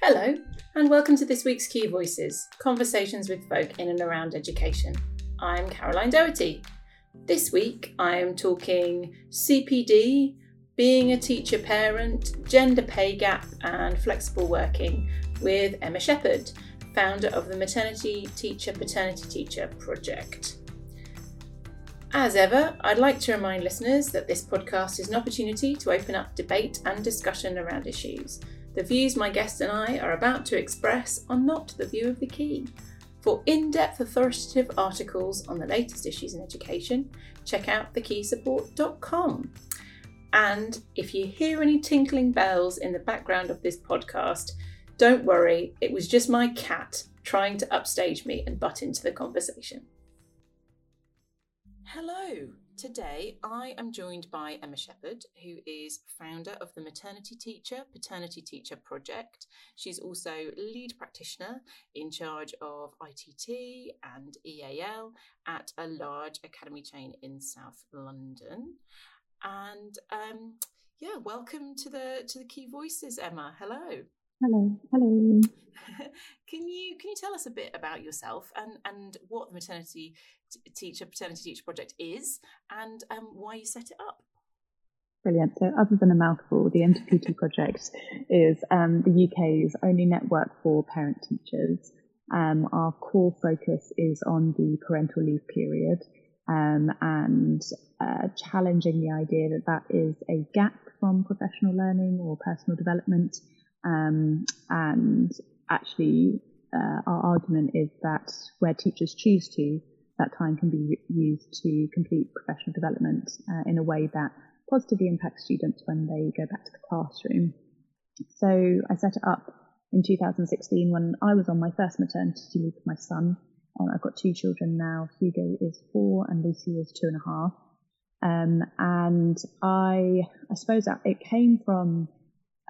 Hello, and welcome to this week's Key Voices Conversations with Folk in and Around Education. I'm Caroline Doherty. This week I am talking CPD, being a teacher parent, gender pay gap, and flexible working with Emma Sheppard, founder of the Maternity Teacher Paternity Teacher project. As ever, I'd like to remind listeners that this podcast is an opportunity to open up debate and discussion around issues. The views my guest and I are about to express are not the view of the key. For in depth authoritative articles on the latest issues in education, check out thekeysupport.com. And if you hear any tinkling bells in the background of this podcast, don't worry, it was just my cat trying to upstage me and butt into the conversation. Hello. Today I am joined by Emma Sheppard, who is founder of the Maternity Teacher Paternity Teacher project. She's also lead practitioner in charge of ITT and EAL at a large academy chain in South London. And um, yeah, welcome to the to the Key Voices, Emma. Hello. Hello. Hello. can you can you tell us a bit about yourself and and what the maternity teacher paternity teacher project is and um, why you set it up? Brilliant. So, other than a mouthful, the MTPT project is um, the UK's only network for parent teachers. Um, our core focus is on the parental leave period um, and uh, challenging the idea that that is a gap from professional learning or personal development um, and actually, uh, our argument is that where teachers choose to, that time can be used to complete professional development uh, in a way that positively impacts students when they go back to the classroom. So I set it up in 2016 when I was on my first maternity leave with my son. Um, I've got two children now. Hugo is four and Lucy is two and a half. Um, and I, I suppose that it came from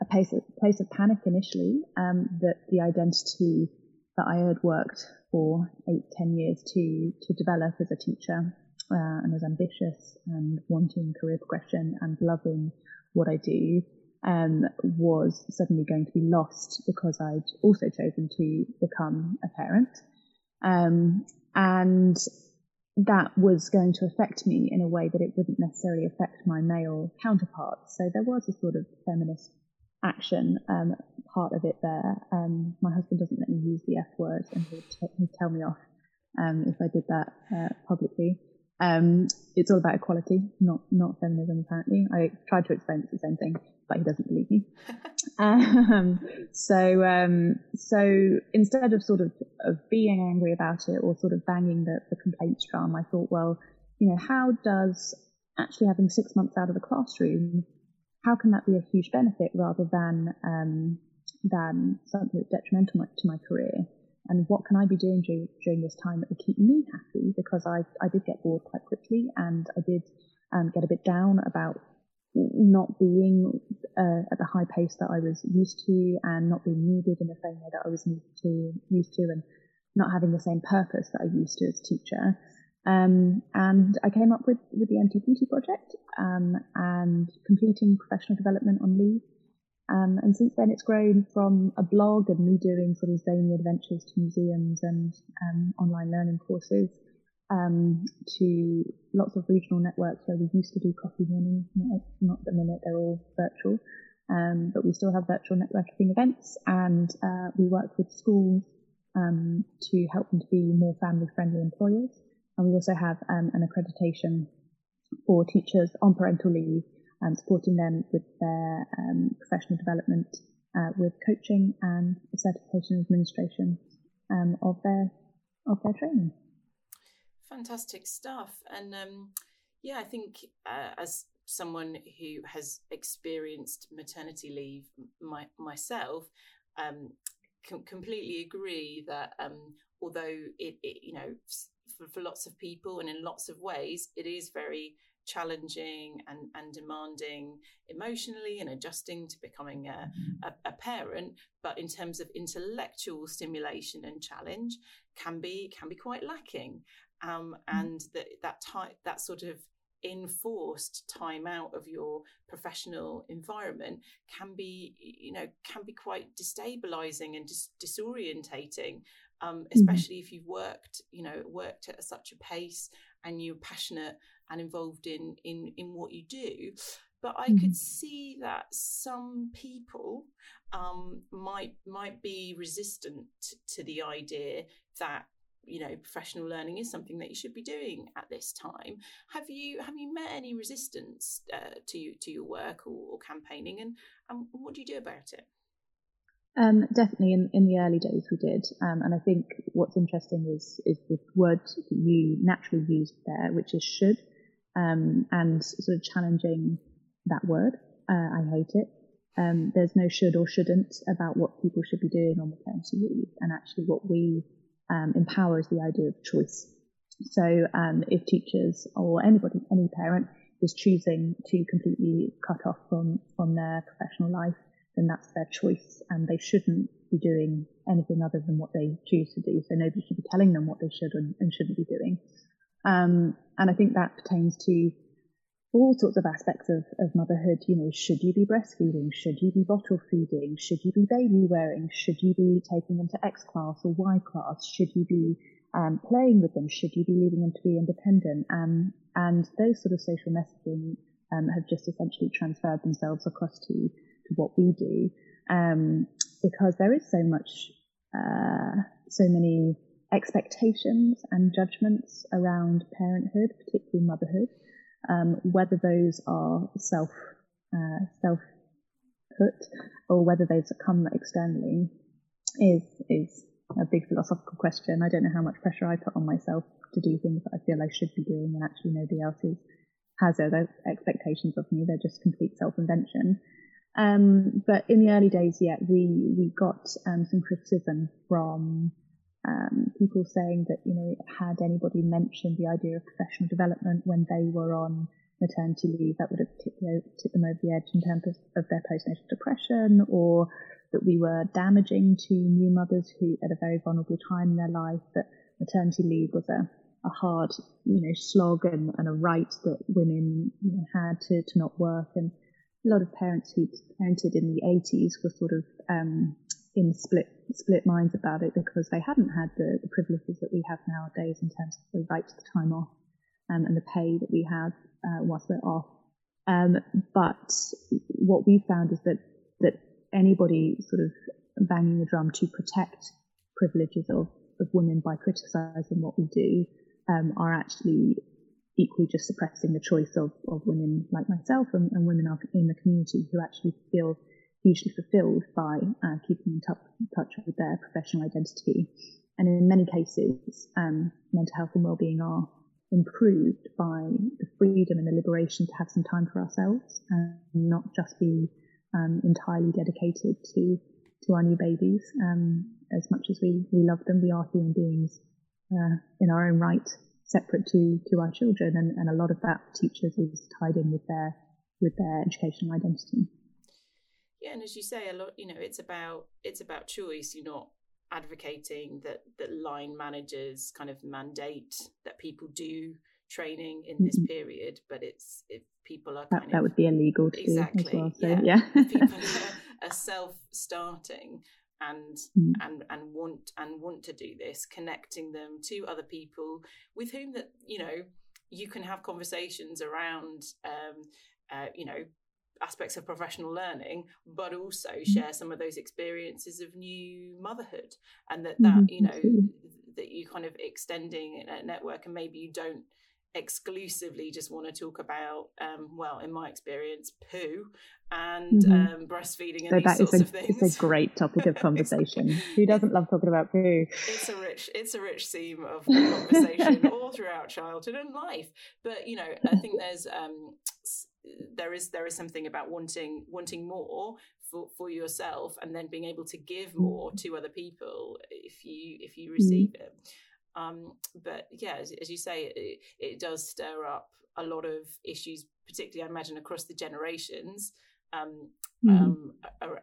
a place of, place of panic initially um, that the identity that I had worked for eight, ten years to to develop as a teacher uh, and as ambitious and wanting career progression and loving what I do um, was suddenly going to be lost because I'd also chosen to become a parent. Um, and that was going to affect me in a way that it wouldn't necessarily affect my male counterparts. So there was a sort of feminist action um, part of it there. Um, my husband doesn't let me use the F word, and he'd, t- he'd tell me off um, if I did that uh, publicly. Um, it's all about equality, not not feminism. Apparently, I tried to explain it's the same thing, but he doesn't believe me. Um, so um, so instead of sort of of being angry about it or sort of banging the, the complaints drum, I thought, well, you know, how does actually having six months out of the classroom how can that be a huge benefit rather than um, than something that's detrimental to my career? And what can I be doing during, during this time that will keep me happy? Because I, I did get bored quite quickly and I did um, get a bit down about not being uh, at the high pace that I was used to and not being needed in the same way that I was used to, used to and not having the same purpose that I used to as a teacher. Um, and I came up with, with the MTPT project um, and completing professional development on leave. Um, and since then, it's grown from a blog and me doing sort of zany adventures to museums and um, online learning courses um, to lots of regional networks where we used to do coffee mornings. Not, not the minute, they're all virtual. Um, but we still have virtual networking events and uh, we work with schools to help them to be more family friendly employers. And we also have um, an accreditation for teachers on parental leave and supporting them with their um, professional development uh, with coaching and certification administration um, of their of their training. Fantastic stuff, and um, yeah, I think uh, as someone who has experienced maternity leave my, myself, um, com- completely agree that um, although it, it, you know for, for lots of people and in lots of ways, it is very challenging and, and demanding emotionally and adjusting to becoming a, mm-hmm. a, a, parent but in terms of intellectual stimulation and challenge can be can be quite lacking um, mm-hmm. and that that type that sort of enforced time out of your professional environment can be you know can be quite destabilizing and dis- disorientating um, mm-hmm. especially mm-hmm. if you've worked you know worked at such a pace and you're passionate and involved in in in what you do but I mm-hmm. could see that some people um, might might be resistant to the idea that you know professional learning is something that you should be doing at this time have you have you met any resistance uh, to you to your work or, or campaigning and, and what do you do about it um, definitely in, in the early days we did. Um, and i think what's interesting is is the word that you naturally used there which is should um, and sort of challenging that word. Uh, i hate it. Um, there's no should or shouldn't about what people should be doing on the maternity leave. And actually what we um, is the idea of choice. So um, if teachers or anybody, any parent is choosing to completely cut off from, from their professional life, then that's their choice and they shouldn't be doing anything other than what they choose to do. So nobody should be telling them what they should and, shouldn't be doing. Um, and I think that pertains to all sorts of aspects of, of motherhood. You know, should you be breastfeeding? Should you be bottle feeding? Should you be baby wearing? Should you be taking them to X class or Y class? Should you be um, playing with them? Should you be leaving them to be independent? Um, and those sort of social messaging um, have just essentially transferred themselves across to, to what we do um, because there is so much, uh, so many expectations and judgments around parenthood, particularly motherhood um, whether those are self uh, self put or whether they've come externally is is a big philosophical question. I don't know how much pressure I put on myself to do things that I feel I should be doing, and actually nobody else is, has those expectations of me. They're just complete self invention. Um, but in the early days, yeah, we we got um, some criticism from um, people saying that, you know, had anybody mentioned the idea of professional development when they were on maternity leave, that would have tipped, you know, tipped them over the edge in terms of, of their postnatal depression, or that we were damaging to new mothers who, at a very vulnerable time in their life, that maternity leave was a, a hard, you know, slog and, and a right that women you know, had to, to not work. And a lot of parents who parented in the 80s were sort of um, in split split minds about it because they hadn't had the, the privileges that we have nowadays in terms of the right to the time off um, and the pay that we have uh, whilst we're off. Um, but what we found is that that anybody sort of banging the drum to protect privileges of, of women by criticizing what we do um, are actually equally just suppressing the choice of, of women like myself and, and women in the community who actually feel hugely fulfilled by uh, keeping in touch, touch, with their professional identity. And in many cases, um, mental health and well-being are improved by the freedom and the liberation to have some time for ourselves and not just be um, entirely dedicated to to our new babies. Um, as much as we, we love them, we are human beings uh, in our own right, separate to to our children, and, and a lot of that teachers is tied in with their with their educational identity yeah and as you say a lot you know it's about it's about choice you're not advocating that that line managers kind of mandate that people do training in this mm-hmm. period but it's if people are that, that would be illegal to exactly well, so, yeah, yeah. people are, are self-starting and mm. and and and want to do this connecting them to other people with whom that you know you can have conversations around um, uh, you know aspects of professional learning but also mm-hmm. share some of those experiences of new motherhood and that that mm-hmm. you know that you kind of extending a network and maybe you don't exclusively just want to talk about um, well in my experience poo and mm-hmm. um, breastfeeding and so these sorts a, of things. it's a great topic of conversation. who doesn't love talking about poo? It's a rich it's a rich theme of conversation all throughout childhood and life. But you know i think there's um, there is there is something about wanting wanting more for, for yourself and then being able to give more to other people if you if you receive mm. it um, but yeah as, as you say it, it, does stir up a lot of issues particularly i imagine across the generations um, mm. um,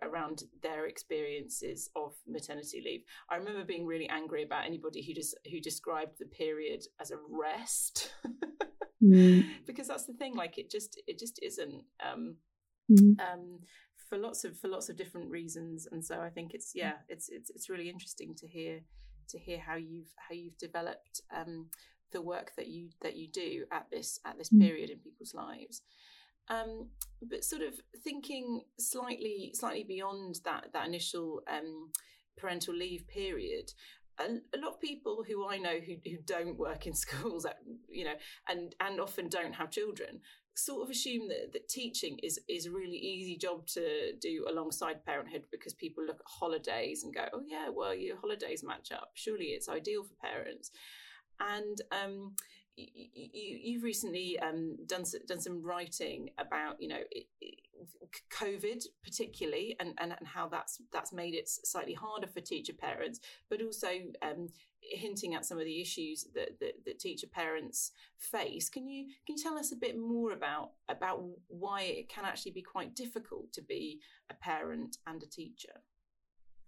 around their experiences of maternity leave. I remember being really angry about anybody who just who described the period as a rest. mm. because that's the thing. Like it just it just isn't. Um, mm. um, for lots of for lots of different reasons, and so I think it's yeah, it's it's it's really interesting to hear to hear how you've how you've developed um, the work that you that you do at this at this mm. period in people's lives. Um, but sort of thinking slightly slightly beyond that that initial um, parental leave period a, a, lot of people who I know who, who don't work in schools, you know, and and often don't have children, sort of assume that, that teaching is is a really easy job to do alongside parenthood because people look at holidays and go, oh yeah, well your holidays match up. Surely it's ideal for parents, and um, you, have recently um, done done some writing about you know COVID particularly and, and, and how that's that's made it slightly harder for teacher parents, but also um, hinting at some of the issues that, that, that teacher parents face. Can you can you tell us a bit more about about why it can actually be quite difficult to be a parent and a teacher?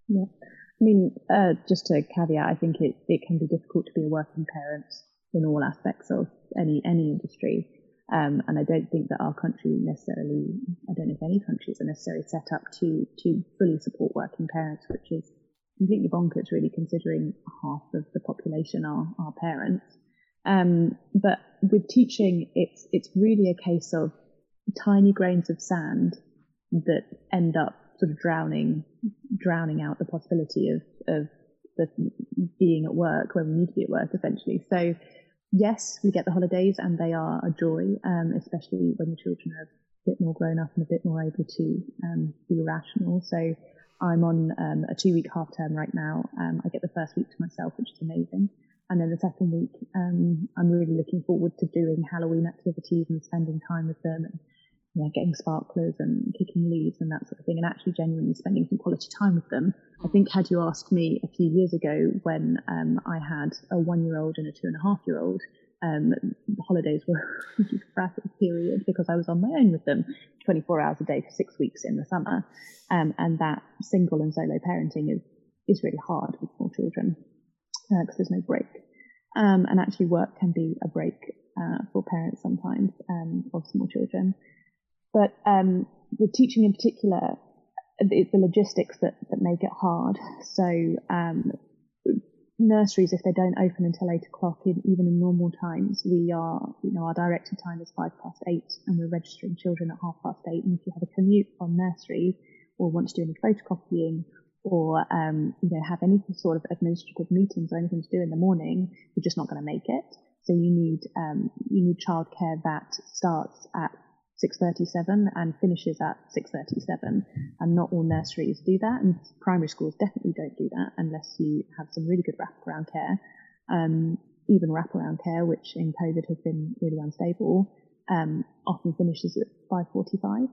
Yeah, I mean, uh, just a caveat, I think it, it can be difficult to be a working parent in all aspects of any any industry. Um, and I don't think that our country necessarily, I don't know if any countries are necessarily set up to to fully support working parents, which is completely bonkers, really, considering half of the population are are parents. Um, but with teaching, it's it's really a case of tiny grains of sand that end up sort of drowning drowning out the possibility of of the being at work when we need to be at work, essentially. So yes, we get the holidays and they are a joy, um, especially when the children are a bit more grown up and a bit more able to um, be rational. So I'm on um, a two week half term right now. Um, I get the first week to myself, which is amazing. And then the second week, um, I'm really looking forward to doing Halloween activities and spending time with them and you know, getting sparklers and kicking leaves and that sort of thing, and actually genuinely spending some quality time with them. I think had you asked me a few years ago when um, I had a one-year-old and a two and a half-year-old, um, holidays were a rapid period because I was on my own with them 24 hours a day for six weeks in the summer. Um, and that single and solo parenting is, is really hard with small children because uh, there's no break. Um, and actually work can be a break uh, for parents sometimes um, of small children. But um, with teaching in particular, it's the logistics that, that make it hard. So um, nurseries, if they don't open until eight o'clock, in, even in normal times, we are, you know, our directed time is five past eight, and we're registering children at half past eight. And if you have a commute from nursery, or want to do any photocopying, or um, you know, have any sort of administrative meetings or anything to do in the morning, you're just not going to make it. So you need um, you need childcare that starts at 6.37 and finishes at 6.37 and not all nurseries do that and primary schools definitely don't do that unless you have some really good wraparound care. Um, even wraparound care which in covid has been really unstable um, often finishes at 5.45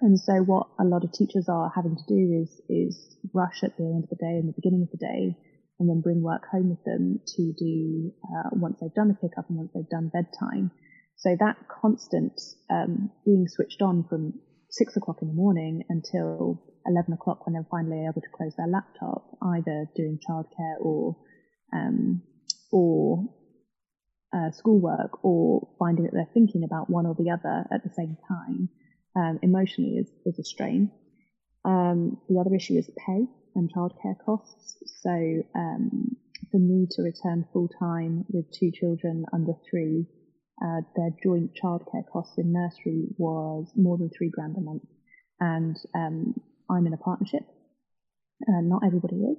and so what a lot of teachers are having to do is is rush at the end of the day and the beginning of the day and then bring work home with them to do uh, once they've done the pickup and once they've done bedtime so that constant um, being switched on from six o'clock in the morning until 11 o'clock when they're finally able to close their laptop, either doing childcare or, um, or uh, schoolwork or finding that they're thinking about one or the other at the same time, um, emotionally is, is a strain. Um, the other issue is pay and childcare costs. So, um, for me to return full time with two children under three uh, their joint childcare costs in nursery was more than three grand a month. And um, I'm in a partnership. Uh, not everybody is.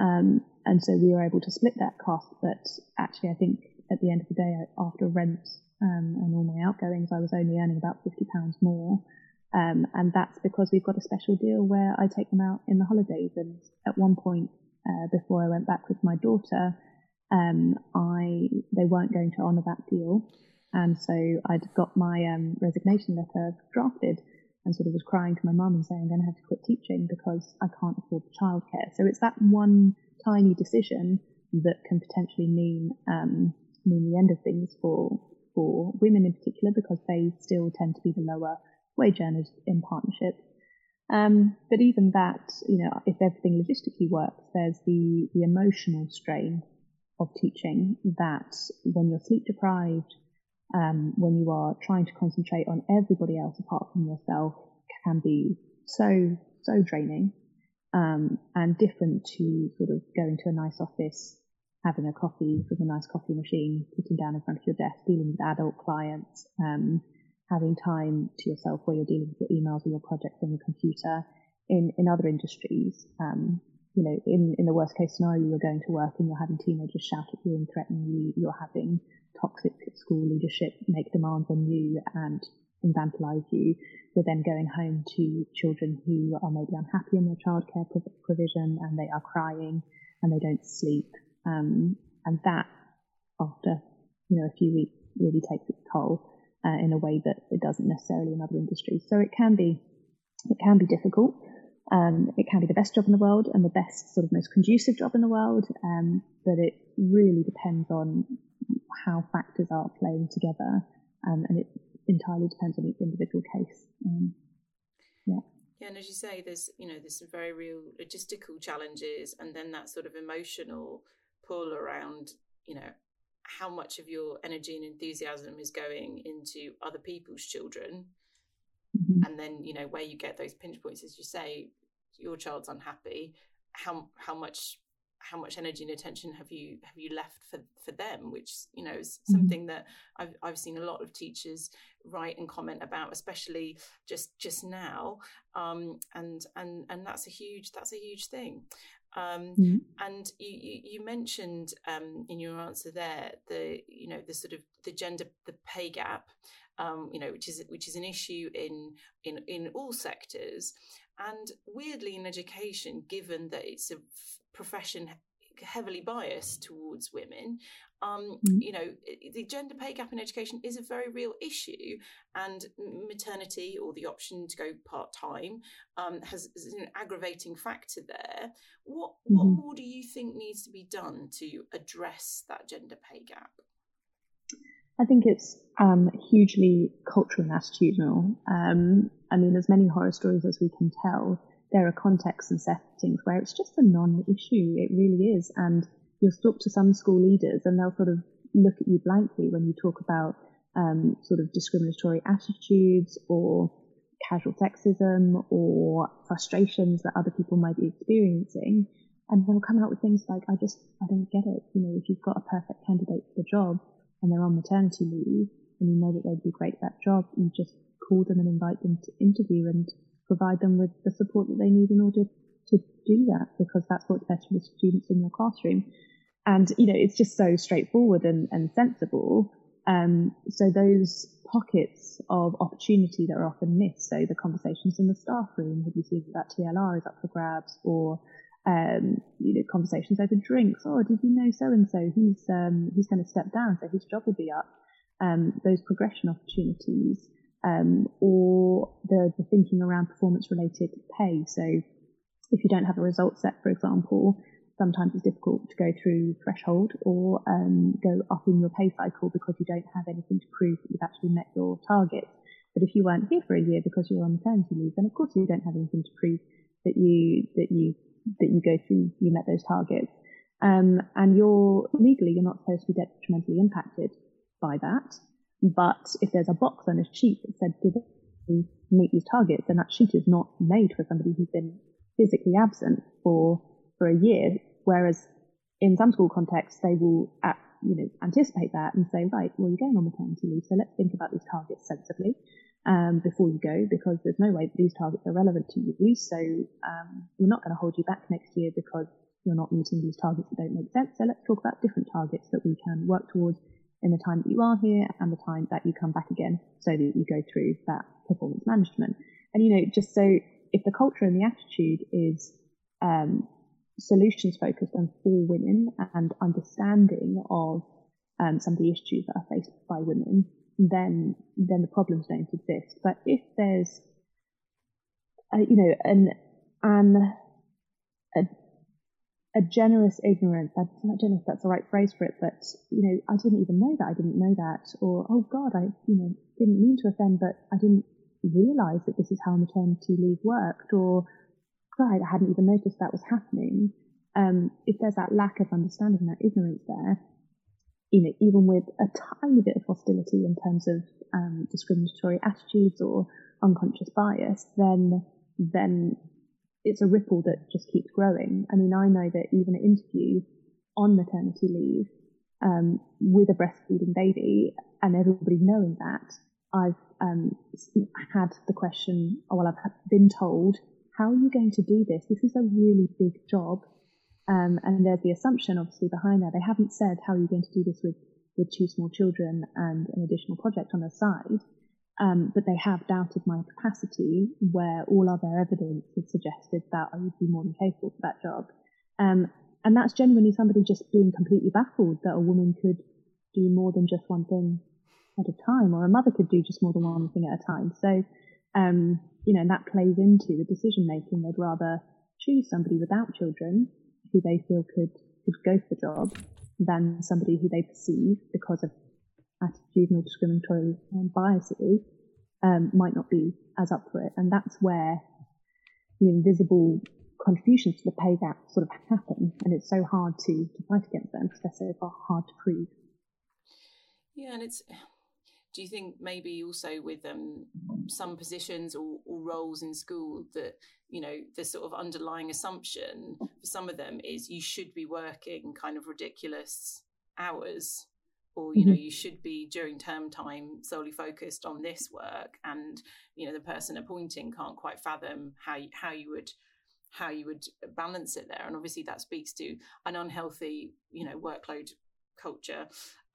Um, and so we were able to split that cost. But actually, I think at the end of the day, after rent um, and all my outgoings, I was only earning about £50 more. Um, and that's because we've got a special deal where I take them out in the holidays. And at one point, uh, before I went back with my daughter, um, I they weren't going to honour that deal, and so I'd got my um, resignation letter drafted and sort of was crying to my mum and saying I'm going to have to quit teaching because I can't afford the childcare. So it's that one tiny decision that can potentially mean um, mean the end of things for for women in particular because they still tend to be the lower wage earners in partnerships. Um, but even that, you know, if everything logistically works, there's the, the emotional strain of teaching that when you're sleep deprived, um, when you are trying to concentrate on everybody else apart from yourself can be so, so draining um, and different to sort of going to a nice office, having a coffee from a nice coffee machine, sitting down in front of your desk, dealing with adult clients, um, having time to yourself where you're dealing with your emails or your projects on the computer. In, in other industries, um, you know, in, in the worst case scenario, you're going to work and you're having teenagers shout at you and threaten you. You're having toxic school leadership make demands on you and infantilize you. You're then going home to children who are maybe unhappy in their childcare provision and they are crying and they don't sleep. Um, and that, after you know a few weeks, really takes its toll uh, in a way that it doesn't necessarily in other industries. So it can be it can be difficult. Um, it can be the best job in the world and the best sort of most conducive job in the world, um, but it really depends on how factors are playing together, um, and it entirely depends on each individual case. Um, yeah. Yeah, and as you say, there's you know there's some very real logistical challenges, and then that sort of emotional pull around you know how much of your energy and enthusiasm is going into other people's children, mm-hmm. and then you know where you get those pinch points, as you say, your child's unhappy. How how much how much energy and attention have you have you left for for them which you know is mm-hmm. something that I've I've seen a lot of teachers write and comment about especially just just now um, and and and that's a huge that's a huge thing um, mm-hmm. and you, you, you mentioned um, in your answer there the you know the sort of the gender the pay gap um, you know which is which is an issue in in in all sectors and weirdly in education given that it's a profession heavily biased towards women. Um, mm. You know, the gender pay gap in education is a very real issue, and maternity or the option to go part time um, has is an aggravating factor there. What mm-hmm. what more do you think needs to be done to address that gender pay gap? I think it's um, hugely cultural and attitudinal. Um, I mean, as many horror stories as we can tell, there are contexts and settings where it's just a non-issue. It really is. And you'll talk to some school leaders and they'll sort of look at you blankly when you talk about um, sort of discriminatory attitudes or casual sexism or frustrations that other people might be experiencing. And they'll come out with things like, I just, I don't get it. You know, if you've got a perfect candidate for the job and they're on maternity leave and you know that they'd be great at that job, you just call them and invite them to interview and provide them with the support that they need in order to do that because that's what's best for the students in your classroom. And, you know, it's just so straightforward and, and sensible. Um, so those pockets of opportunity that are often missed, so the conversations in the staff room, have you seen that TLR is up for grabs, or um, you know, conversations over drinks. Oh, did you know so and so? He's um, he's going to step down, so his job will be up. Um, those progression opportunities um, or the, the thinking around performance related pay. So if you don't have a result set, for example, sometimes it's difficult to go through threshold or um, go up in your pay cycle because you don't have anything to prove that you've actually met your targets. But if you weren't here for a year because you were on maternity leave, then of course you don't have anything to prove that you that you that you go through you met those targets. Um, and you're legally you're not supposed to be detrimentally impacted by that. But if there's a box on a sheet that said, did they meet these targets, then that sheet is not made for somebody who's been physically absent for, for a year. Whereas in some school contexts, they will, at, you know, anticipate that and say, right, well, you're going on maternity leave, so let's think about these targets sensibly. Um, before you go, because there's no way that these targets are relevant to you. So um, we're not going to hold you back next year because you're not meeting these targets that don't make sense. So let's talk about different targets that we can work towards in the time that you are here and the time that you come back again so that you go through that performance management. And, you know, just so if the culture and the attitude is um, solutions focused and for women and understanding of um, some of the issues that are faced by women, then then the problems don't exist. But if there's, uh, you know, an an a a generous ignorance. I don't know if that's the right phrase for it, but you know, I didn't even know that. I didn't know that, or oh God, I you know didn't mean to offend, but I didn't realize that this is how maternity leave worked, or God, I hadn't even noticed that was happening. Um, if there's that lack of understanding, that ignorance there, you know, even with a tiny bit of hostility in terms of um, discriminatory attitudes or unconscious bias, then then it's a ripple that just keeps growing. I mean, I know that even at interviews on maternity leave um, with a breastfeeding baby, and everybody knowing that, I've um, had the question, oh, well, I've been told, how are you going to do this? This is a really big job. Um, and there's the assumption, obviously, behind that. They haven't said, how you're you going to do this with, with two small children and an additional project on the side? Um, but they have doubted my capacity where all other evidence has suggested that I would be more than capable for that job. Um, and that's genuinely somebody just being completely baffled that a woman could do more than just one thing at a time, or a mother could do just more than one thing at a time. So, um, you know, and that plays into the decision making. They'd rather choose somebody without children who they feel could, could go for the job than somebody who they perceive because of attitudinal discriminatory um, biases um, might not be as up for it. And that's where the invisible contributions to the pay gap sort of happen. And it's so hard to, to fight against them because they're so hard to prove. Yeah, and it's do you think maybe also with um, some positions or, or, roles in school that you know the sort of underlying assumption for some of them is you should be working kind of ridiculous hours or you know mm-hmm. you should be during term time solely focused on this work and you know the person appointing can't quite fathom how you, how you would how you would balance it there and obviously that speaks to an unhealthy you know workload culture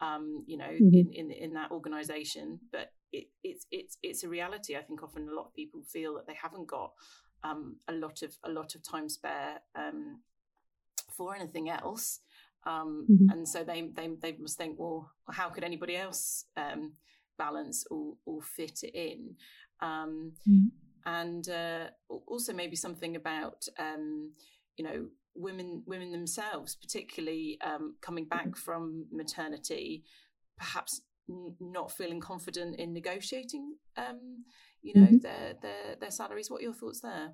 um, you know, mm-hmm. in, in in that organization. But it, it's it's it's a reality. I think often a lot of people feel that they haven't got um, a lot of a lot of time spare um, for anything else. Um, mm-hmm. And so they, they they must think, well, how could anybody else um, balance or, or fit it in? Um, mm-hmm. And uh, also maybe something about um, you know women women themselves, particularly um, coming back mm-hmm. from maternity, perhaps n- not feeling confident in negotiating, um, you know, mm-hmm. their, their their salaries. What are your thoughts there?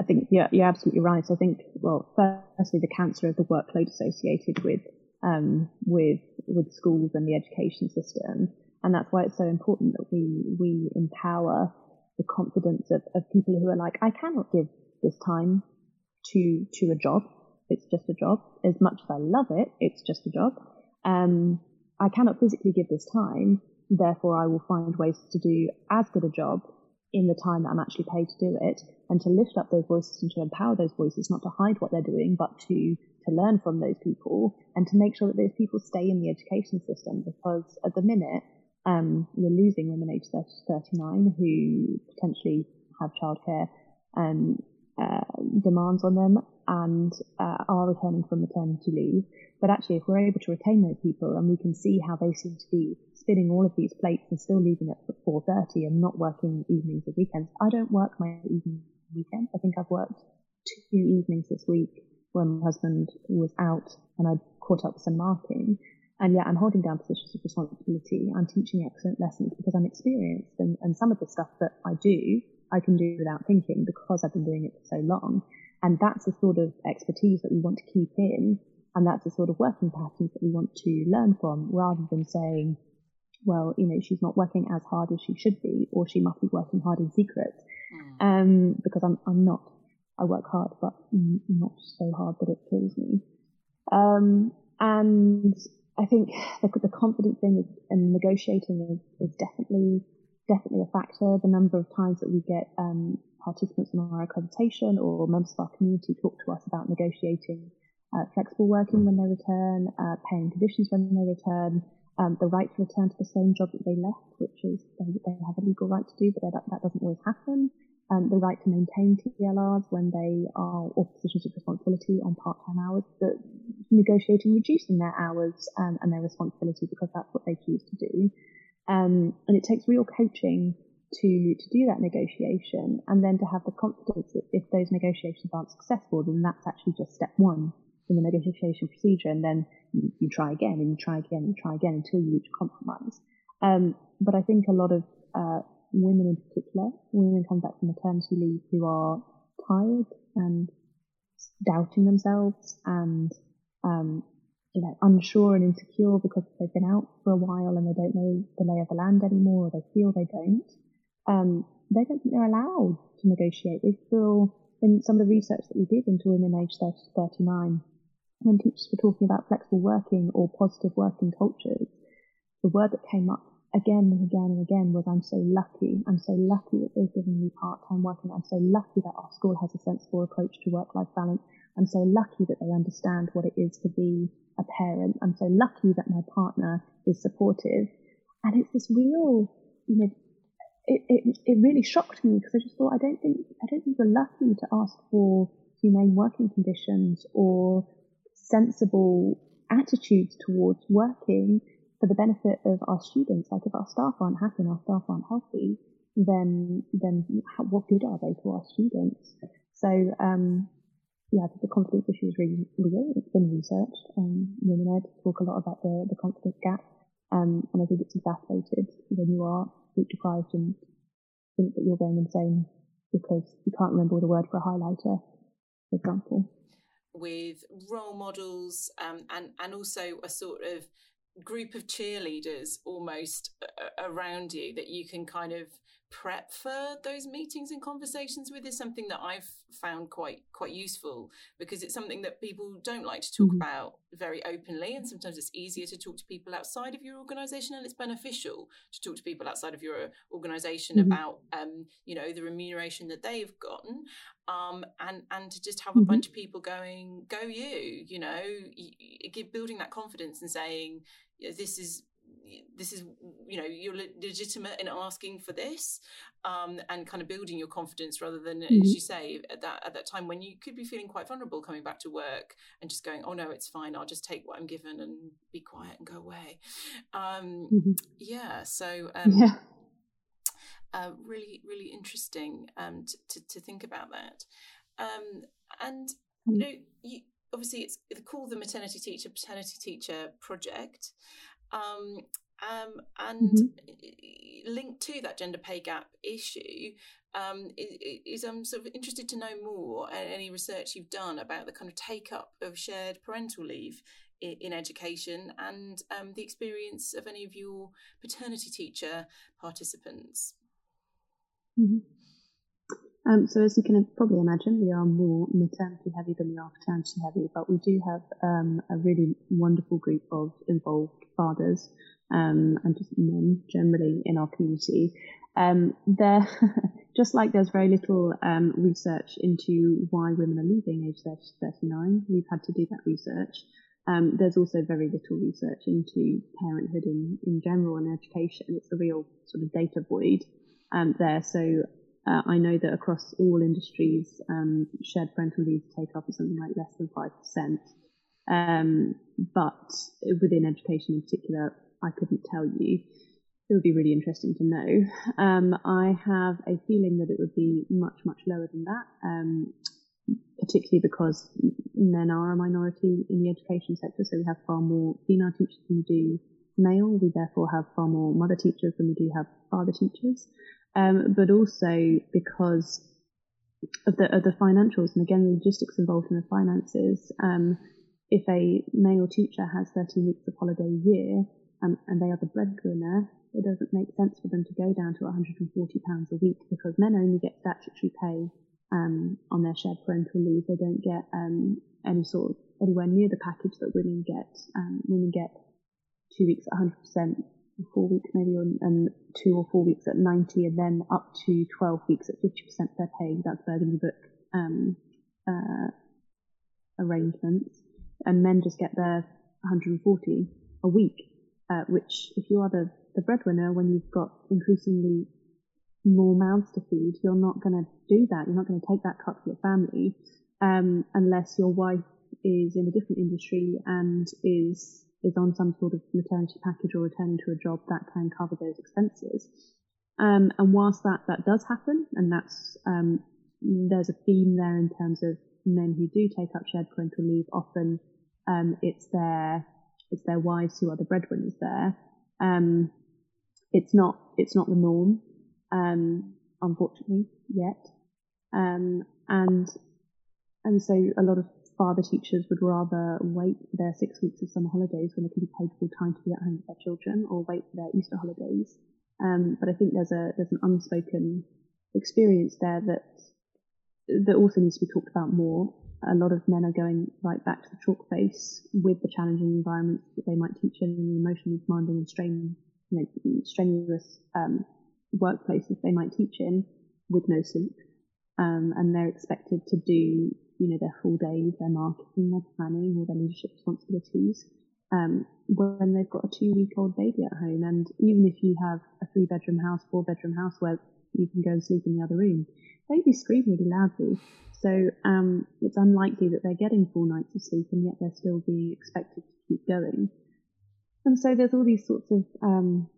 I think yeah, you're absolutely right. I think well, firstly, the cancer of the workload associated with um, with with schools and the education system, and that's why it's so important that we we empower the confidence of, of people who are like, I cannot give this time to to a job. It's just a job. As much as I love it, it's just a job. Um, I cannot physically give this time. Therefore, I will find ways to do as good a job in the time that I'm actually paid to do it, and to lift up those voices and to empower those voices, not to hide what they're doing, but to to learn from those people and to make sure that those people stay in the education system. Because at the minute, um, we're losing women aged 30 39 who potentially have childcare um, uh, demands on them and uh, are returning from maternity leave. But actually, if we're able to retain those people and we can see how they seem to be spinning all of these plates and still leaving at 4.30 and not working evenings or weekends. I don't work my evening weekends. I think I've worked two evenings this week when my husband was out and I caught up with some marking. And yet I'm holding down positions of responsibility. I'm teaching excellent lessons because I'm experienced and, and some of the stuff that I do I can do without thinking because I've been doing it for so long. And that's the sort of expertise that we want to keep in. And that's the sort of working patterns that we want to learn from rather than saying, well, you know, she's not working as hard as she should be, or she must be working hard in secret. Mm. Um, because I'm, I'm not, I work hard, but not so hard that it kills me. Um, and I think the, the confidence thing is, and negotiating is, is definitely definitely a factor. The number of times that we get um, participants in our accreditation or members of our community talk to us about negotiating uh, flexible working when they return, uh, paying conditions when they return, um, the right to return to the same job that they left, which is they, they have a legal right to do, but that, that doesn't always happen. Um, the right to maintain TLRs when they are or positions of responsibility on part-time hours, negotiating reducing their hours um, and their responsibility because that's what they choose to do. Um, and it takes real coaching to, to do that negotiation and then to have the confidence that if those negotiations aren't successful, then that's actually just step one in the negotiation procedure. And then you, you try again and you try again and try again until you reach a compromise. Um, but I think a lot of uh, women in particular, women come back from maternity leave who are tired and doubting themselves and um, you know, unsure and insecure because they've been out for a while and they don't know the lay of the land anymore, or they feel they don't, um, they don't think they're allowed to negotiate. They feel in some of the research that we did into women aged 30 to 39, when teachers were talking about flexible working or positive working cultures, the word that came up again and again and again was I'm so lucky. I'm so lucky that they've given me part-time work and I'm so lucky that our school has a sensible approach to work-life balance. I'm so lucky that they understand what it is to be a parent. I'm so lucky that my partner is supportive. And it's this real, you know, it, it, it really shocked me because I just thought I don't think I don't think we're lucky to ask for humane working conditions or sensible attitudes towards working for the benefit of our students. Like if our staff aren't happy and our staff aren't healthy, then then how, what good are they to our students? So um, yeah, the confidence issue is really real. It's been researched. Um, Women Ed talk a lot about the, the confidence gap. Um, and I think it's exacerbated when you are sleep deprived and think that you're going insane because you can't remember the word for a highlighter, for example. With role models um, and, and also a sort of group of cheerleaders almost around you that you can kind of prep for those meetings and conversations with is something that I've found quite quite useful because it's something that people don't like to talk mm-hmm. about very openly and sometimes it's easier to talk to people outside of your organization and it's beneficial to talk to people outside of your organization mm-hmm. about um, you know the remuneration that they've gotten um, and and to just have a mm-hmm. bunch of people going go you you know building that confidence and saying this is this is you know you're legitimate in asking for this um, and kind of building your confidence rather than mm-hmm. as you say at that at that time when you could be feeling quite vulnerable coming back to work and just going oh no it's fine i'll just take what i'm given and be quiet and go away um, mm-hmm. yeah so um, yeah. Uh, really really interesting um, to, to, to think about that um, and you mm. know you, obviously it's called the maternity teacher paternity teacher project um, um, and mm-hmm. linked to that gender pay gap issue um, is, is, I'm sort of interested to know more any research you've done about the kind of take up of shared parental leave in, in education and um, the experience of any of your paternity teacher participants. Mm-hmm. Um, so as you can probably imagine, we are more maternity heavy than we are paternity heavy, but we do have um, a really wonderful group of involved fathers um, and just men generally in our community. Um, there, just like there's very little um, research into why women are leaving age 30 to 39, we've had to do that research. Um, there's also very little research into parenthood in, in general and education. It's a real sort of data void there. So uh, I know that across all industries, um, shared parental leave take up is something like less than 5%. Um, but within education in particular, I couldn't tell you. It would be really interesting to know. Um, I have a feeling that it would be much, much lower than that, um, particularly because men are a minority in the education sector. So we have far more female teachers than we do male. We therefore have far more mother teachers than we do have father teachers. Um, but also because of the, of the financials and again the logistics involved in the finances. Um, if a male teacher has 13 weeks of holiday a year um, and they are the breadwinner, it doesn't make sense for them to go down to £140 a week because men only get statutory pay um, on their shared parental leave. They don't get um, any sort of anywhere near the package that women get. Um, women get two weeks at 100%, four weeks maybe, and two or four weeks at 90, and then up to 12 weeks at 50% their pay. That's Burgundy Book um, uh, arrangements and men just get their 140 a week, uh, which if you are the, the breadwinner, when you've got increasingly more mouths to feed, you're not going to do that. You're not going to take that cut for your family um, unless your wife is in a different industry and is is on some sort of maternity package or returning to a job that can cover those expenses. Um, and whilst that that does happen, and that's um, there's a theme there in terms of men who do take up shared parental leave often um, it's their it's their wives who are the breadwinners there. Um, it's not it's not the norm, um, unfortunately yet, um, and and so a lot of father teachers would rather wait for their six weeks of summer holidays when they can be paid full time to be at home with their children, or wait for their Easter holidays. Um, but I think there's a there's an unspoken experience there that that also needs to be talked about more. A lot of men are going right back to the chalk face with the challenging environments that they might teach in, and the emotionally demanding and strain, you know, strenuous um, workplaces they might teach in with no sleep. Um, and they're expected to do, you know, their full days, their marketing, their planning, or their leadership responsibilities um, when they've got a two week old baby at home. And even if you have a three bedroom house, four bedroom house where you can go and sleep in the other room, babies scream really loudly. So um, it's unlikely that they're getting full nights of sleep and yet they're still being expected to keep going. And so there's all these sorts of um,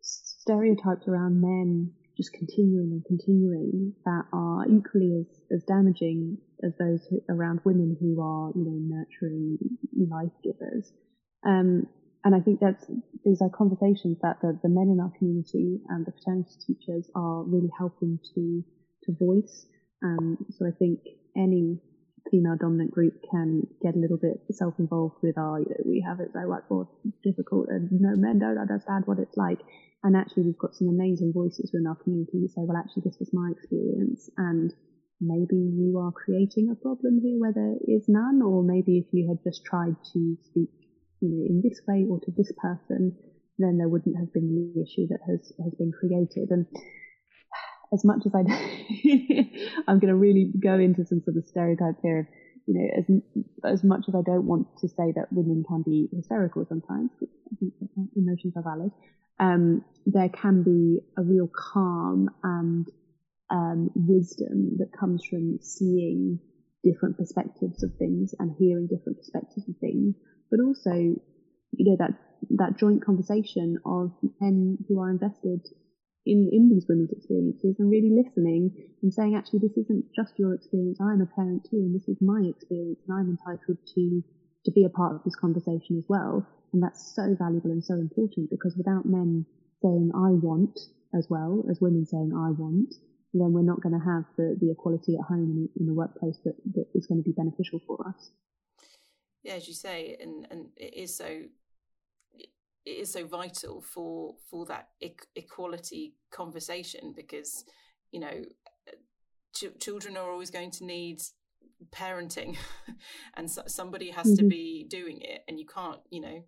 stereotypes around men just continuing and continuing that are equally as, as damaging as those who, around women who are, you know, nurturing life givers. Um, and I think that these are conversations that the, the men in our community and the paternity teachers are really helping to to voice. Um, so I think any female dominant group can get a little bit self involved with our, you know, we have it so much more difficult and no men don't understand what it's like. And actually, we've got some amazing voices within our community who say, well, actually, this was my experience. And maybe you are creating a problem here where there is none, or maybe if you had just tried to speak you know, in this way or to this person, then there wouldn't have been the issue that has, has been created. And as much as I, do, I'm going to really go into some sort of stereotype here of, you know, as, as much as I don't want to say that women can be hysterical sometimes, think emotions are valid, um, there can be a real calm and um, wisdom that comes from seeing different perspectives of things and hearing different perspectives of things but also, you know, that, that joint conversation of men who are invested in, in these women's experiences and really listening and saying, actually, this isn't just your experience. I'm a parent too, and this is my experience, and I'm entitled to, to be a part of this conversation as well. And that's so valuable and so important because without men saying, I want, as well as women saying, I want, then we're not going to have the, the equality at home in the workplace that, that is going to be beneficial for us yeah, as you say, and and it is so it is so vital for for that equality conversation because you know ch- children are always going to need parenting and so, somebody has mm-hmm. to be doing it and you can't you know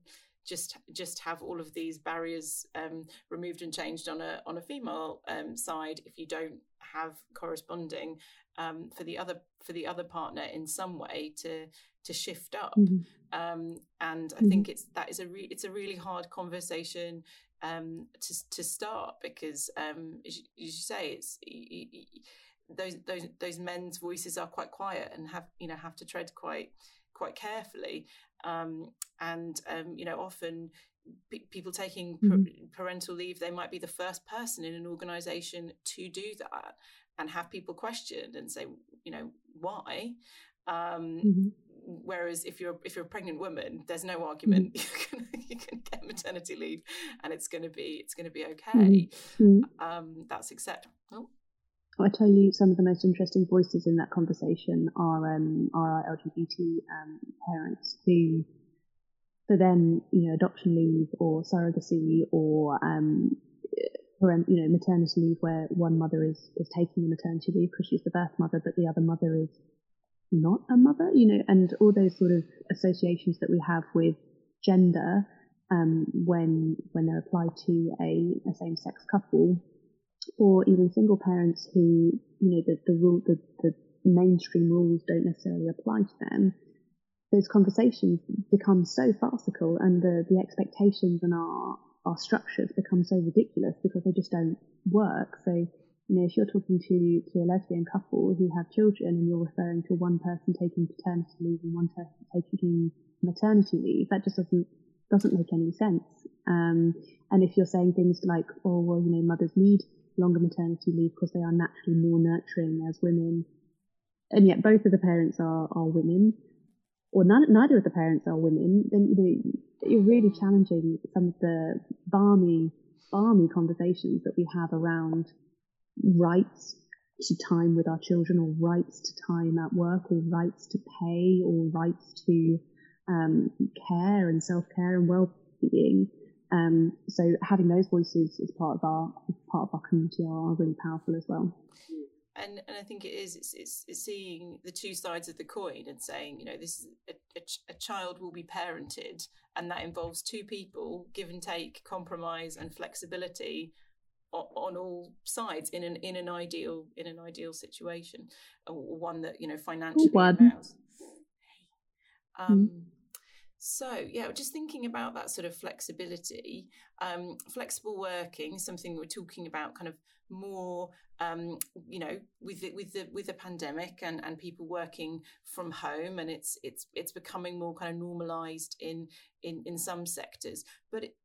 just just have all of these barriers um, removed and changed on a on a female um, side if you don't have corresponding um, for the other for the other partner in some way to to shift up. Mm-hmm. Um, and I mm-hmm. think it's that is a re- it's a really hard conversation um, to to start because um, as, you, as you say, it's those those those men's voices are quite quiet and have you know have to tread quite quite carefully. Um, and um, you know often people taking mm-hmm. parental leave they might be the first person in an organization to do that and have people questioned and say you know why um, mm-hmm. Whereas if you're if you're a pregnant woman, there's no argument. Mm-hmm. You, can, you can get maternity leave, and it's going to be it's going to be okay. Mm-hmm. Um, that's acceptable. Oh. I tell you, some of the most interesting voices in that conversation are um, are our LGBT um, parents who, for them, you know, adoption leave or surrogacy or um, parent, you know, maternity leave, where one mother is is taking the maternity leave because she's the birth mother, but the other mother is not a mother, you know, and all those sort of associations that we have with gender um, when when they're applied to a, a same-sex couple, or even single parents who, you know, the the rule the, the mainstream rules don't necessarily apply to them. Those conversations become so farcical, and the the expectations and our our structures become so ridiculous because they just don't work. So you know, if you're talking to, to a lesbian couple who have children and you're referring to one person taking paternity leave and one person taking maternity leave, that just doesn't doesn't make any sense. Um, and if you're saying things like, oh well, you know, mothers need longer maternity leave because they are naturally more nurturing as women, and yet both of the parents are are women, or none, neither of the parents are women, then you know you're really challenging some of the barmy barmy conversations that we have around rights to time with our children or rights to time at work or rights to pay or rights to um, care and self-care and well-being. Um, so having those voices as part of our part of our community are really powerful as well and and I think it is it's, it's, it's seeing the two sides of the coin and saying you know this is a, a, a, child will be parented and that involves two people give and take compromise and flexibility on, all sides in an in an ideal in an ideal situation or one that you know financially allows. Um, mm. So, yeah, just thinking about that sort of flexibility, um, flexible working, something we're talking about kind of more, um, you know, with the, with the with the pandemic and, and people working from home, and it's it's it's becoming more kind of normalised in in in some sectors, but. It,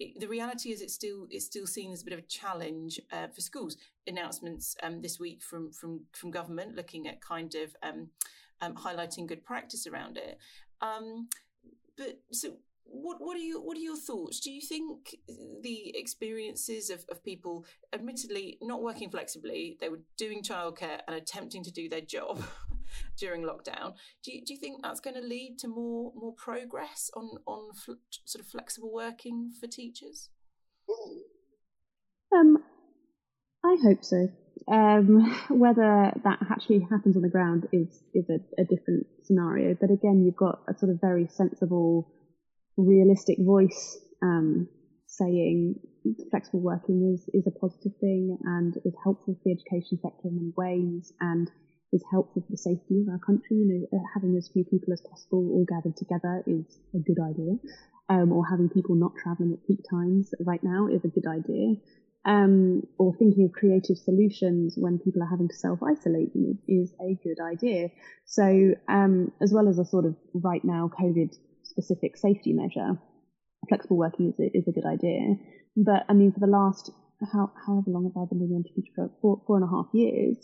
it, the reality is, it's still it's still seen as a bit of a challenge uh, for schools. Announcements um, this week from from from government looking at kind of um, um, highlighting good practice around it. Um, but so what what are your what are your thoughts? Do you think the experiences of, of people, admittedly not working flexibly, they were doing childcare and attempting to do their job during lockdown? Do you, do you think that's going to lead to more more progress on on fl- sort of flexible working for teachers? Um, I hope so. Um, whether that actually happens on the ground is is a, a different scenario. But again, you've got a sort of very sensible realistic voice um, saying flexible working is, is a positive thing and is helpful for the education sector in many ways and is helpful for the safety of our country. You know, uh, having as few people as possible all gathered together is a good idea. Um, or having people not traveling at peak times right now is a good idea. Um, or thinking of creative solutions when people are having to self isolate is a good idea. So, um, as well as a sort of right now COVID specific safety measure, flexible working is a, is a good idea. But I mean, for the last how, however long have I been doing interviews for? Four, four and a half years.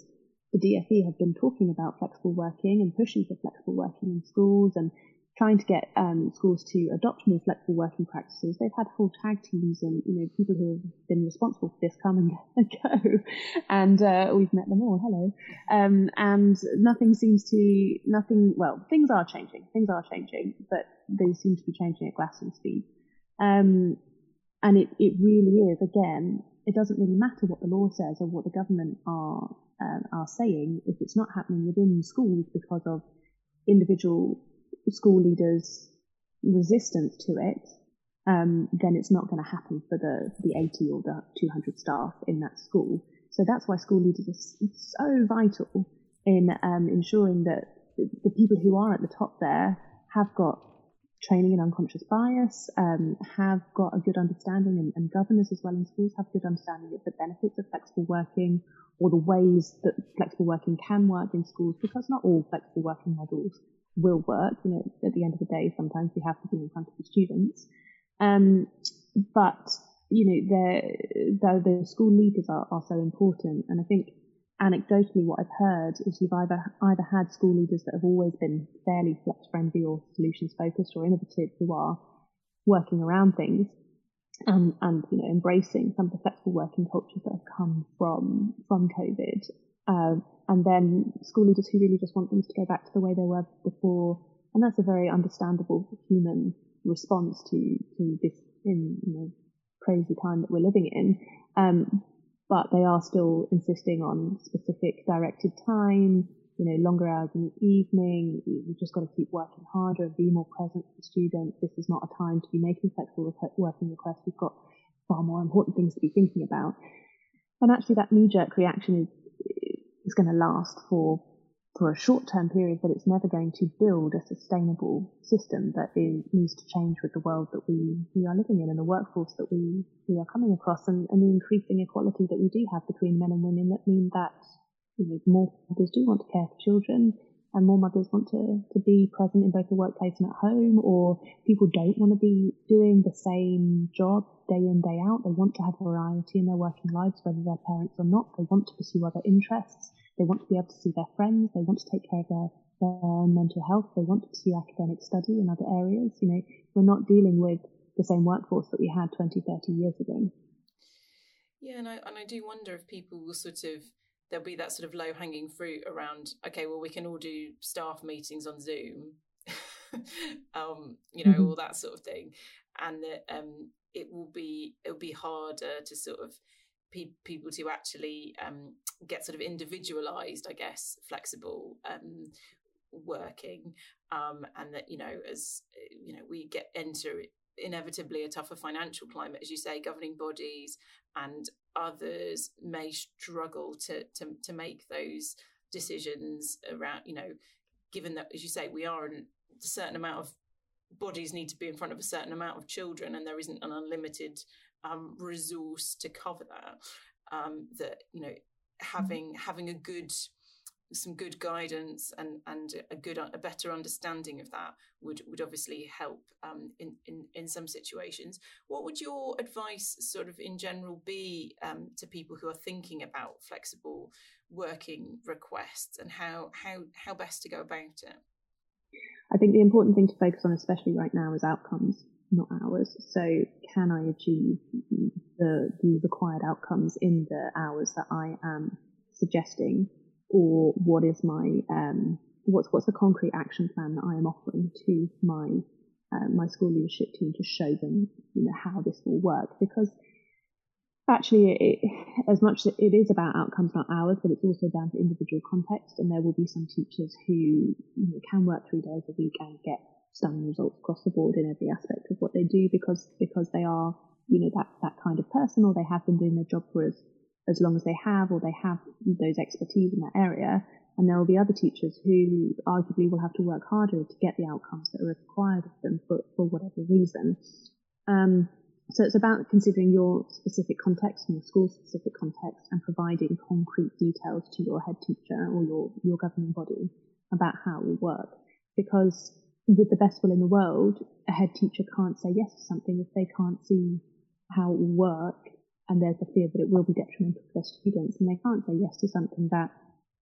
The DFE have been talking about flexible working and pushing for flexible working in schools and trying to get um, schools to adopt more flexible working practices. They've had whole tag teams and you know people who have been responsible for this come and go, and uh, we've met them all. Hello, um, and nothing seems to nothing. Well, things are changing. Things are changing, but they seem to be changing at glassing speed. Um, and it, it really is again. It doesn't really matter what the law says or what the government are uh, are saying if it's not happening within schools because of individual school leaders' resistance to it, um, then it's not going to happen for the, the 80 or the 200 staff in that school. So that's why school leaders are so vital in um, ensuring that the people who are at the top there have got training in unconscious bias, um, have got a good understanding, and, and, governors as well in schools have good understanding of the benefits of flexible working or the ways that flexible working can work in schools, because not all flexible working models will work. You know, at the end of the day, sometimes we have to be in front of the students. Um, but you know, the the school leaders are, are so important, and I think anecdotally, what I've heard is you've either either had school leaders that have always been fairly flex friendly or solutions focused or innovative who are working around things, and and you know embracing some of the flexible working cultures that have come from from COVID. Uh, and then school leaders who really just want things to go back to the way they were before. And that's a very understandable human response to, to this in, you know, crazy time that we're living in. Um, but they are still insisting on specific directed time, you know, longer hours in the evening. You've just got to keep working harder, be more present for students. This is not a time to be making flexible working requests. We've got far more important things to be thinking about. And actually that knee-jerk reaction is is going to last for for a short term period, but it's never going to build a sustainable system that is, needs to change with the world that we, we are living in and the workforce that we, we are coming across and, and the increasing equality that we do have between men and women that mean that you know, more mothers do want to care for children and more mothers want to, to be present in both the workplace and at home or people don't want to be doing the same job day in, day out. They want to have variety in their working lives, whether they're parents or not. They want to pursue other interests. They want to be able to see their friends. They want to take care of their, their mental health. They want to pursue academic study in other areas. You know, we're not dealing with the same workforce that we had 20, 30 years ago. Yeah, and I, and I do wonder if people will sort of there'll be that sort of low hanging fruit around okay well we can all do staff meetings on zoom um you know mm-hmm. all that sort of thing and that um it will be it'll be harder to sort of pe- people to actually um get sort of individualized i guess flexible um working um and that you know as you know we get enter inevitably a tougher financial climate as you say governing bodies and others may struggle to to, to make those decisions around you know given that as you say we are in a certain amount of bodies need to be in front of a certain amount of children and there isn't an unlimited um, resource to cover that um, that you know mm-hmm. having having a good some good guidance and and a good a better understanding of that would would obviously help um, in, in in some situations. What would your advice, sort of in general, be um, to people who are thinking about flexible working requests and how how how best to go about it? I think the important thing to focus on, especially right now, is outcomes, not hours. So, can I achieve the the required outcomes in the hours that I am suggesting? or what is my um, what's what's the concrete action plan that I am offering to my uh, my school leadership team to show them you know how this will work because actually it, as much as it is about outcomes not hours but it's also down to individual context and there will be some teachers who you know, can work three days a week and get stunning results across the board in every aspect of what they do because because they are you know that that kind of person or they have been doing their job for us as long as they have or they have those expertise in that area. And there will be other teachers who arguably will have to work harder to get the outcomes that are required of them for, for whatever reason. Um, so it's about considering your specific context and your school specific context and providing concrete details to your head teacher or your, your governing body about how it will work. Because with the best will in the world, a head teacher can't say yes to something if they can't see how it will work and there's a fear that it will be detrimental to their students, and they can't say yes to something that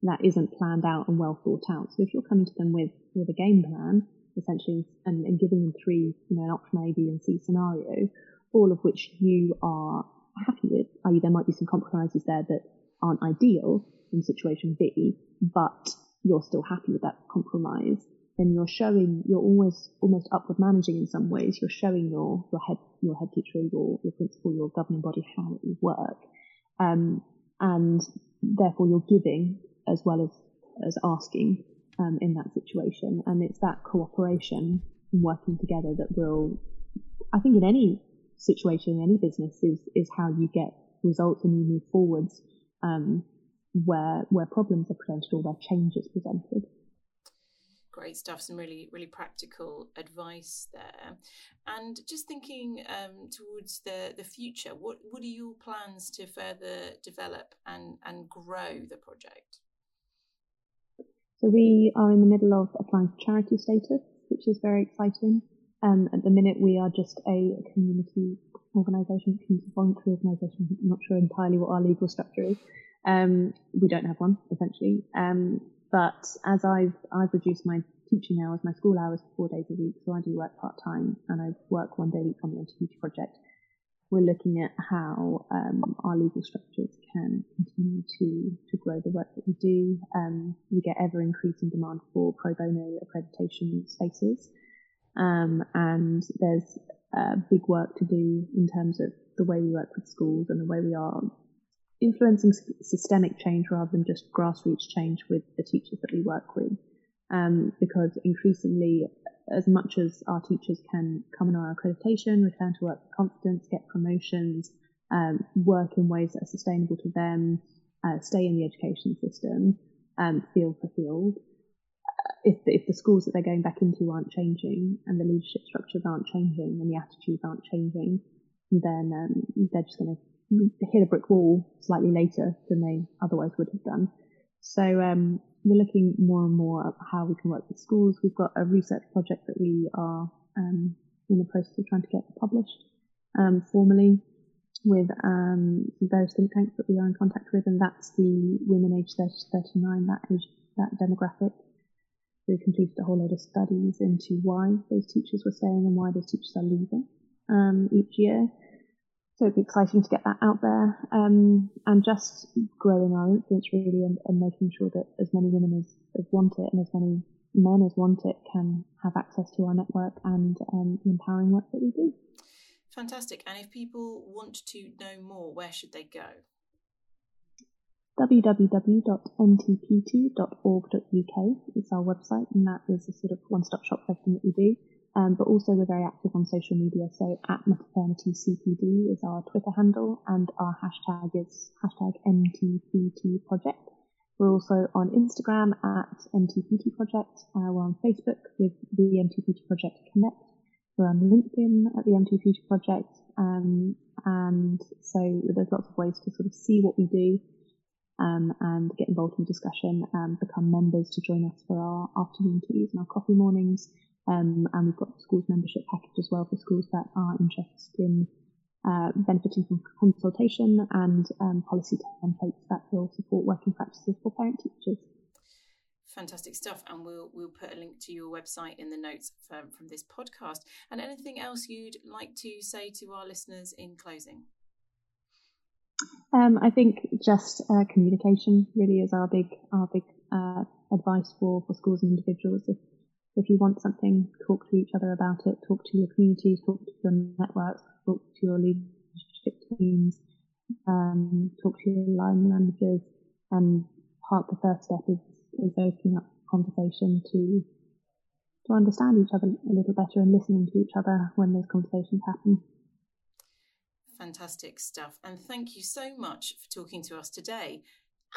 that isn't planned out and well thought out. So if you're coming to them with with a game plan, essentially, and, and giving them three, you know, an option A, B, and C scenario, all of which you are happy with, i.e., there might be some compromises there that aren't ideal in situation B, but you're still happy with that compromise, then you're showing, you're always almost upward managing in some ways. You're showing your, your head, your head teacher, your, your principal, your governing body how it will work. Um, and therefore you're giving as well as, as asking, um, in that situation. And it's that cooperation and working together that will, I think in any situation, in any business is, is how you get results and you move forwards, um, where, where problems are presented or where change is presented great stuff some really really practical advice there. And just thinking um, towards the the future what what are your plans to further develop and and grow the project? So we are in the middle of applying for charity status which is very exciting. Um, at the minute we are just a community organisation community voluntary organisation i'm not sure entirely what our legal structure is. Um, we don't have one essentially. Um, but as I've I've reduced my teaching hours, my school hours to four days a week, so I do work part time and I work one day a week on the Enter project. We're looking at how um, our legal structures can continue to to grow the work that we do. Um, we get ever increasing demand for pro bono accreditation spaces, um, and there's uh, big work to do in terms of the way we work with schools and the way we are influencing systemic change rather than just grassroots change with the teachers that we work with. Um, because increasingly, as much as our teachers can come on our accreditation, return to work with confidence, get promotions, um, work in ways that are sustainable to them, uh, stay in the education system, um, field for field. If the, if the schools that they're going back into aren't changing and the leadership structures aren't changing and the attitudes aren't changing, then um, they're just going to hit a brick wall slightly later than they otherwise would have done. So um, we're looking more and more at how we can work with schools. We've got a research project that we are um, in the process of trying to get published um, formally with um, various think tanks that we are in contact with, and that's the women aged 30 to 39, that age, that demographic. We completed a whole load of studies into why those teachers were staying and why those teachers are leaving um, each year. So it'd be exciting to get that out there um, and just growing our influence really and, and, making sure that as many women as, as want it and as many men as want it can have access to our network and um, the empowering work that we do. Fantastic. And if people want to know more, where should they go? www.mtpt.org.uk is our website, and that is a sort of one-stop shop for everything that we do. Um, but also we're very active on social media. So at Maternity CPD is our Twitter handle and our hashtag is hashtag MTPT project. We're also on Instagram at MTPT project. Uh, we're on Facebook with the MTPT project connect. We're on LinkedIn at the MTPT project. Um, and so there's lots of ways to sort of see what we do. Um, and get involved in discussion and become members to join us for our afternoon teas and our coffee mornings. Um, and we've got the schools membership package as well for schools that are interested in uh, benefiting from consultation and um, policy templates that will support working practices for parent teachers. Fantastic stuff, and we'll we'll put a link to your website in the notes from, from this podcast. And anything else you'd like to say to our listeners in closing? Um, I think just uh, communication really is our big our big uh, advice for for schools and individuals. If if you want something, talk to each other about it, talk to your communities, talk to your networks, talk to your leadership teams, um, talk to your line managers, and part the first step is, is opening up conversation to to understand each other a little better and listening to each other when those conversations happen. Fantastic stuff. And thank you so much for talking to us today.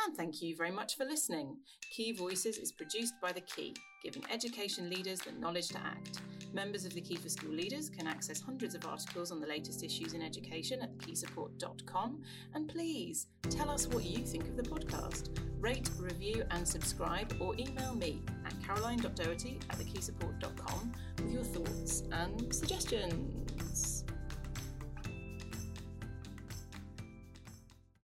And thank you very much for listening. Key Voices is produced by The Key, giving education leaders the knowledge to act. Members of the Key for School Leaders can access hundreds of articles on the latest issues in education at thekeysupport.com. And please tell us what you think of the podcast. Rate, review, and subscribe, or email me at caroline.doherty at thekeysupport.com with your thoughts and suggestions.